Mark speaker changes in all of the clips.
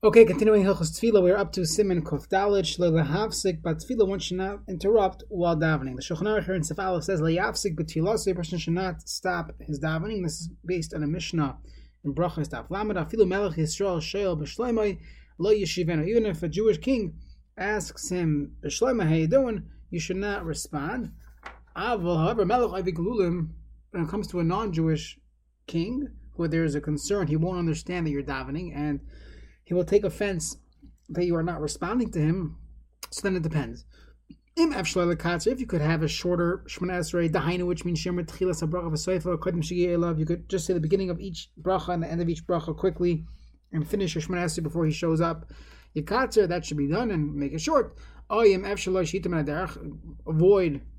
Speaker 1: Okay, continuing Hilchos Tefillah, we're up to Siman Kof Dalit Shlelehafsik, but Tefillah one should not interrupt while davening. The Shulchan Aruch here in Sefalov says Leyafsik b'Tfilah, a person should not stop his davening. This is based on a Mishnah in Brachas Daf Lamed. Afilu Melech Yisrael Sheol b'Shloimei Lo Yeshivenu. Even if a Jewish king asks him b'Shloimei, how you doing? You should not respond. Aval, however, Melech Aviklulim, when it comes to a non-Jewish king, where there is a concern, he won't understand that you're davening and he will take offense that you are not responding to him. So then it depends. If you could have a shorter Shemana Esrei, which means Shemer Tchilas HaBracha V'Soifa, Kodim Shigi you could just say the beginning of each bracha and the end of each bracha quickly and finish your Shemana before he shows up. Yikatzer, that should be done and make it short. Avoid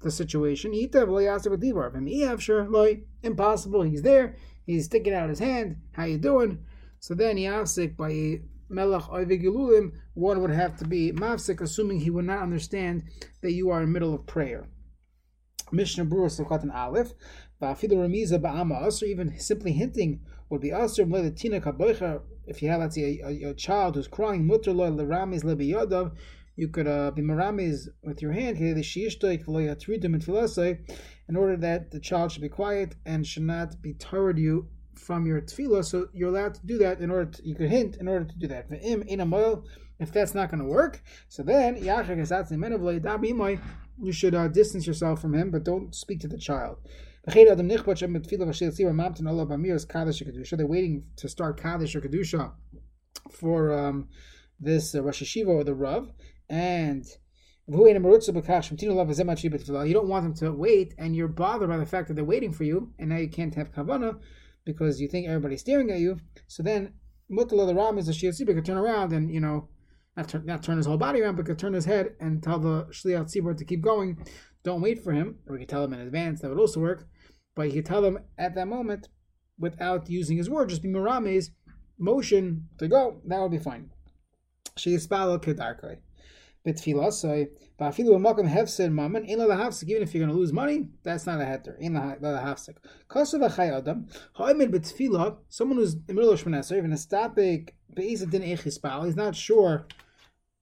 Speaker 1: the situation. Impossible. He's there. He's sticking out his hand. How you doing? So then he asks by oivigilulim, one would have to be mafsik, assuming he would not understand that you are in the middle of prayer. Mishnah Berurah Sukkot Aleph, Ba'afidu Ramiza Ba'ama Asr, even simply hinting would be Asr, Mledatina Kaboicha, if you have, let's say, a, a, a child who's crying, Mutter Lo Leramis Lebiyadav, you could uh, be maramis with your hand in order that the child should be quiet and should not be toward you from your tefillah, so you're allowed to do that in order to, you could hint in order to do that. If that's not going to work, so then you should uh, distance yourself from him, but don't speak to the child. They're waiting to start Kaddish or Kedusha for um, this uh, Rosh Hashiva or the Rav, and you don't want them to wait, and you're bothered by the fact that they're waiting for you, and now you can't have kavana because you think everybody's staring at you. So then, Mutala the Ram is a Shia could turn around and, you know, not turn, not turn his whole body around, but could turn his head and tell the Shliat Tzibor to keep going. Don't wait for him. Or we could tell him in advance, that would also work. But you could tell him at that moment without using his word, just be Murame's motion to go. That would be fine. She is Kedarkoi bitfila. So, ba'afilu b'makom hefsed mammon in la hafsik. Even if you're going to lose money, that's not a heter. In la hafsik. Kasav achay adam ha'imid bitfila. Someone who's in the middle of shmaneser, even a stapik be'isa din echispal. He's not sure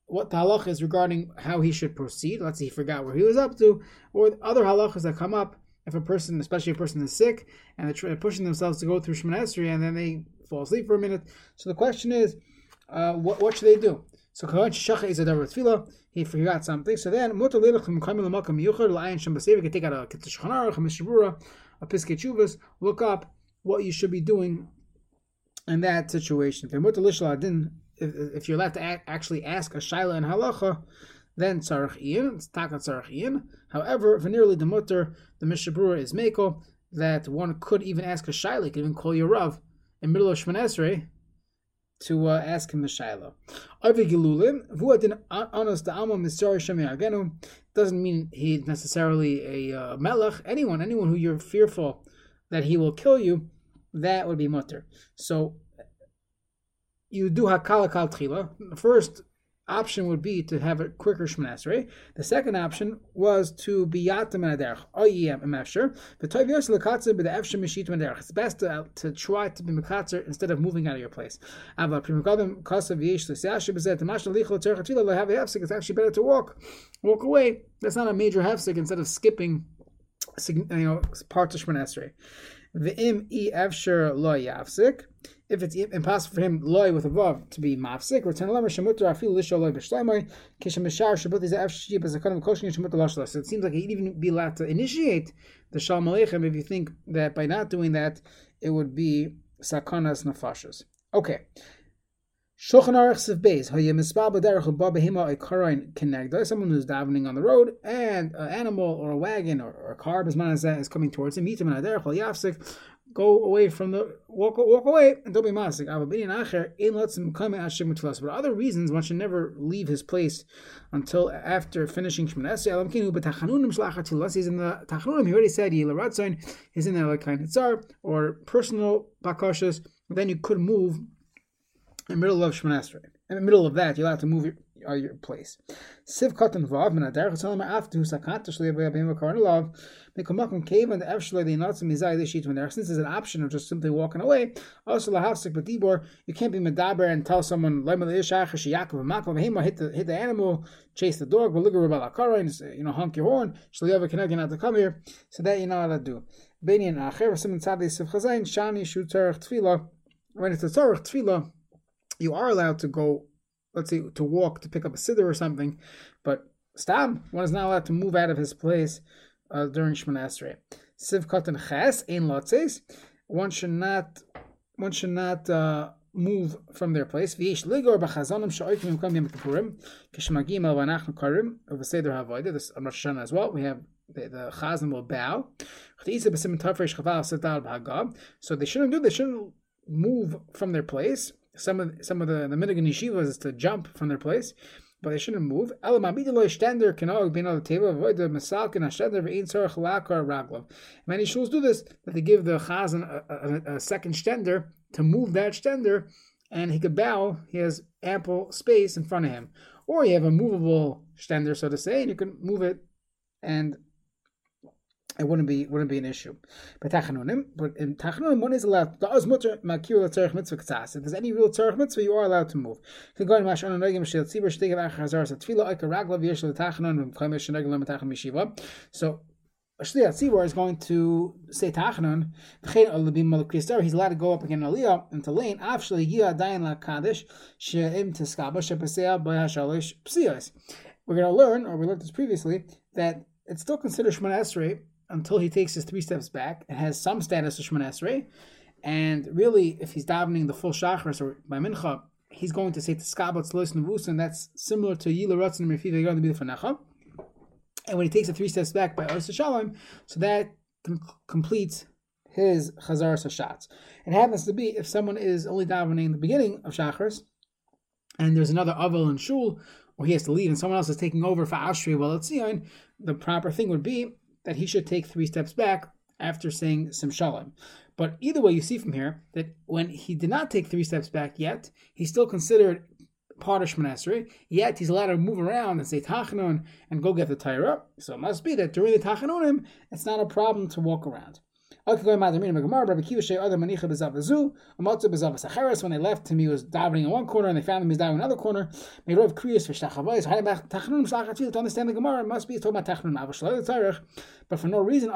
Speaker 1: what the halach is regarding how he should proceed. Let's say he forgot where he was up to, or other halachas that come up. If a person, especially a person is sick, and they're pushing themselves to go through Shemana and then they fall asleep for a minute. So the question is, uh, what, what should they do? So kavan shacha is a davar tefila. He forgot something. So then mutar leilach from kaimel makam yuchar la'ayin shem basev. You can take out a ketishchan aruch, a mishabura, a piskei. Look up what you should be doing in that situation. If if you're allowed to actually ask a shaila and halacha, then tzarich iyin. It's takat tzarich iyin. However, for nearly the mutter, the mishabura is meko that one could even ask a shaila, could even call your rav in middle of Shmanesrei to uh, ask him the Shiloh. Doesn't mean he's necessarily a uh, melech. Anyone, anyone who you're fearful that he will kill you, that would be mutter. So you do hakalakal tchila. First, option would be to have a quicker Shemana The second option was to be Yatam and Aderech. Oyem Emesher. The Toiv Yos Lekatzer be the Efshem Mishit and It's best to, to try to be Mekatzer instead of moving out of your place. Ava Primokadim Kasav Yesh L'Siash Bezet Mashal Lichel Terech Tila Lehav Hefsik. It's actually better to walk. Walk away. That's not a major Hefsik instead of skipping you know, parts of Shemana The Im E Efsher Lo Yafsik if it's impossible for him loy with a vav to be mafsik, return lemer shemutar afil lisho loy b'shleimai kishem mishar shabut is afshib as a kind of koshin shemutar lashla. So it seems like he'd even be allowed to initiate the shalom aleichem if you think that by not doing that it would be sakanas nefashos. Okay. Shulchan Aruch Siv Beis Hoye Mispal B'Derech Uba Behima Ikarain Kenegda. Someone who's davening on the road and an animal or a wagon or, or a car Bismanazah is coming towards him. Meet him in Aderech Yafsik go away from the walk walk away and don't be masik. But other reasons, one should never leave his place until after finishing Shemana But He's in the Tachanunim. He already said Yilaratzain. He's in the Elakain Tzar or personal bakashas. Then you could move in the middle of Shemana In the middle of that, you're allowed to move uh, your place. Siv katan vav min ader chasalam after sakat shli b'yabim v'karnalav mikumakum cave and efshli the natzim mizay sheet when there since there's an option of just simply walking away. Also lahavsik but dibor you can't be medaber and tell someone leimal ishach shiyakov v'makov v'hema hit the hit the animal chase the dog at Rabbi and you know honk your horn shli ever connect not to come here so that you know how to do. Benian acher v'sim tzadi siv chazayin shani shu tzarech tefillah when it's a tzarech tefillah you are allowed to go, let's say, to walk to pick up a siddur or something, but stam, one is not allowed to move out of his place uh, during Shemana Esrei. Siv katan ches ein lotzes. One should not, one should not uh, move from their place. V'yesh ligor b'chazonim sha'oikim yom yom kippurim kishmagim el v'anachnu karim of a seder havodah. This on Rosh Hashanah as well. We have the, the chazan will bow. So they shouldn't do. They shouldn't move from their place some of some of the the Minigan yeshivas to jump from their place, but they shouldn't move. stender can all be on the table. Avoid the masalkin ashtender ve'in tzorach lakar raglov. Many shuls do this that they give the chazan a, a, a, second stender to move that stender, and he could bow. He has ample space in front of him, or you have a movable stender, so to say, and you can move it and it wouldn't be wouldn't be an issue. But tachanunim, but in tachanunim, one is allowed. Mitzvah. If there's any real tzarich mitzvah, you are allowed to move. If you go in mashon anogim shel tzibur hazar sa tefila raglav mishiva. So a Shliyat Tzibor is going to say Tachanun, he's allowed to go up again Aliyah into lane, Afshli Yia Dayan La Kaddish, She'im Teskaba, She'pasea Bayashalish Psiyos. We're going to learn, or we learned this previously, that it's still considered Shemana Esrei until he takes his three steps back. It has some status of Shemon Esrei. And really, if he's davening the full Shachris or by Mincha, he's going to say to Skabat Lois Navus, and that's similar to Yila Ratzin and Mefiv Egan the Fanecha. And when he takes the three steps back by Osa Shalom, so that com- completes his Chazar Sashatz. It happens to be if someone is only davening the beginning of Shachris, and there's another Aval and Shul, or he has to leave, and someone else is taking over for Ashri while it's Zion, the proper thing would be that he should take three steps back after saying Sim Shalom. But either way, you see from here that when he did not take three steps back yet, he's still considered part of Shemon yet he's allowed to move around and say Tachanun and go get the Torah. So it must be that during the Tachanunim, it's not a problem to walk around. When they left he was davening in one corner and they found him he's davening in another corner. To understand the Gemara, it must be talking about but for no reason,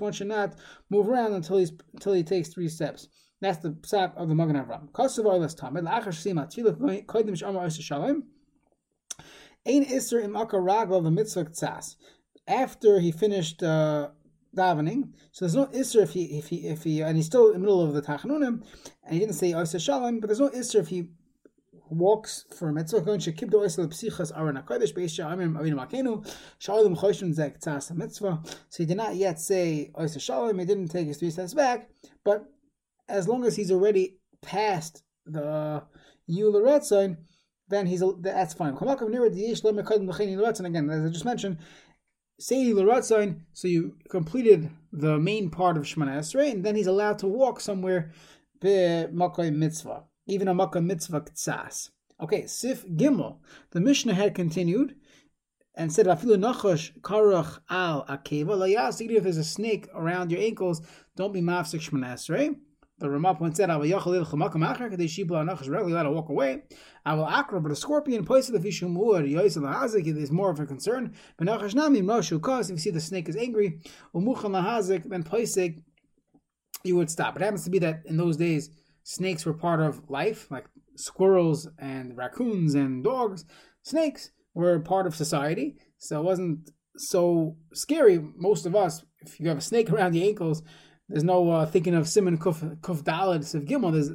Speaker 1: one should not move around until he's until he takes three steps. That's the psak of the Magen Avram. Kosovo let's tamid la'achar oisa shalom. Im the mitzvah tzas. After he finished uh, davening. So there's no isser if he if he if he and he's still in the middle of the tachanunim, and he didn't say oisa shalom, but there's no isser if he walks for mitzvah going to keep the oisel psichas aron hakodesh beish amim avinu makenu shalom choshun zek tzas mitzvah. So he did not yet say oisa shalom. He didn't take his three steps back, but as long as he's already past the yularetzon, then he's that's fine. Again, as I just mentioned, Say Laratzon, so you completed the main part of Shemana Esrei, and then he's allowed to walk somewhere be Makkah Mitzvah, even a Makkah Mitzvah Ktsas. Okay, Sif Gimel. The Mishnah had continued and said, Afilu Nachosh Karach Al Akeva. Layas, if there's a snake around your ankles, don't be Mafsik Shemana Esrei. The Ramah points out, "Aval yachal chamakam achar kadei shibla anach is rarely allowed to walk away." Aval akra, but a scorpion place the fish um, muad yoyzel lahazik is more of a concern. But nachash namim roshu cause if you see the snake is angry, umuchan lahazik then plaisik, you would stop. It happens to be that in those days snakes were part of life, like squirrels and raccoons and dogs. Snakes were part of society, so it wasn't so scary. Most of us, if you have a snake around the ankles there's no uh, thinking of Siman Kuf Kuf Dalad of Gimel. There's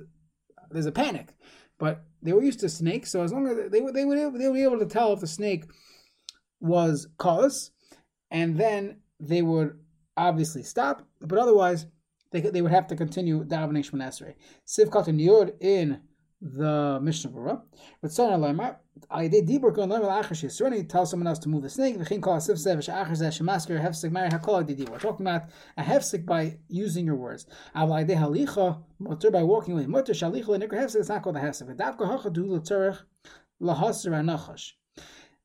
Speaker 1: there's a panic, but they were used to snakes, so as long as they were they would they would be able to tell if the snake was cause, and then they would obviously stop. But otherwise, they they would have to continue davening Shmonesrei. Sivkat and Yud in the Mishnah Berurah. But Sarah Lemar, I did deeper going Lemar Acher Shesurani, tell someone else to move the snake. V'chin kol asif sev she'acher zeh shemasker hefsek mari hakol did deeper. We're talking about a hefsek by using your words. Aval I did halicha mutter by walking away. Mutter shalicha lenikra hefsek. It's not called a hefsek. V'davka hacha du l'tzerich lahasir anachash.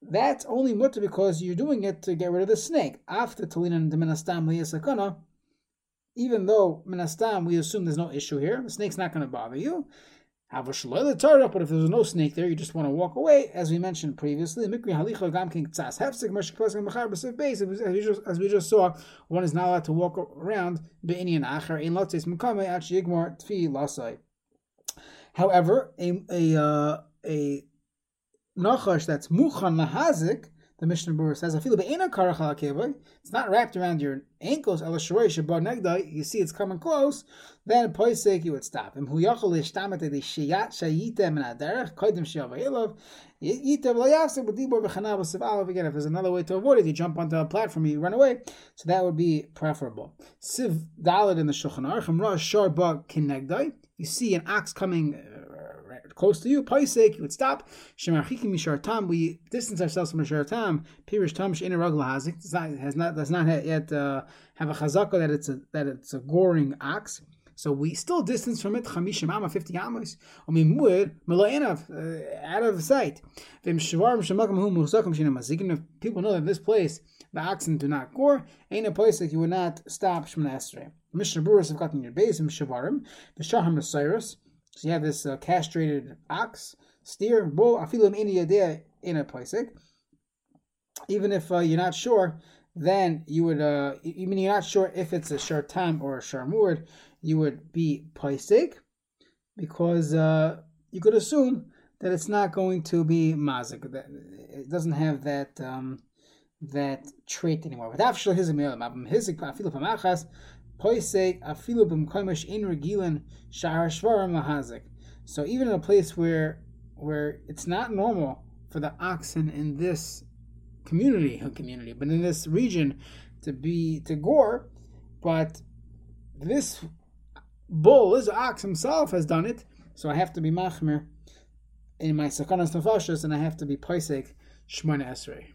Speaker 1: That's only mutter because you're doing it to get rid of the snake. After talina and demenastam liyasakana, even though minastam we assume there's no issue here, the snake's not going to bother you. But if there's no snake there, you just want to walk away, as we mentioned previously. As we just saw, one is not allowed to walk around. However, a a uh, a nachash that's muchan lahazik the Mishnah Berurah says, "I feel It's not wrapped around your ankles, you see it's coming close, then poisek you would stop. Again, If there's another way to avoid it, you jump onto a platform, you run away. So that would be preferable. Siv in the Shulchan Aruch, you see an ox coming uh, close to you, paisek, you would stop. Shemarchikim mishar tam, we distance ourselves from tam. Pirish tam she'ina ragla hazik has not does not yet uh, have a chazaka that it's a that it's a goring ox. So we still distance from it chamishim amma fifty amos. Mud meloinav uh, out of sight. Vim shvarim shemakam hu musakim shina mazikim. If people know that this place the oxen do not gore, ain't a place that you would not stop esrei. Mishnah Berurah's have gotten your base in shavarim. The shaham Cyrus. So you have this uh, castrated ox, steer, bull, afilim in in a paisik. Even if uh, you're not sure, then you would, uh, even you're not sure if it's a shartam or a sharmud, you would be paisik because uh, you could assume that it's not going to be mazik. That it doesn't have that um, that trait anymore. With afshel hizim Poisek in regilin lahazik. So even in a place where where it's not normal for the oxen in this community, community, but in this region to be to gore, but this bull, this ox himself has done it, so I have to be machmer in my sakanas nefashos, and I have to be poisek shmona esrei.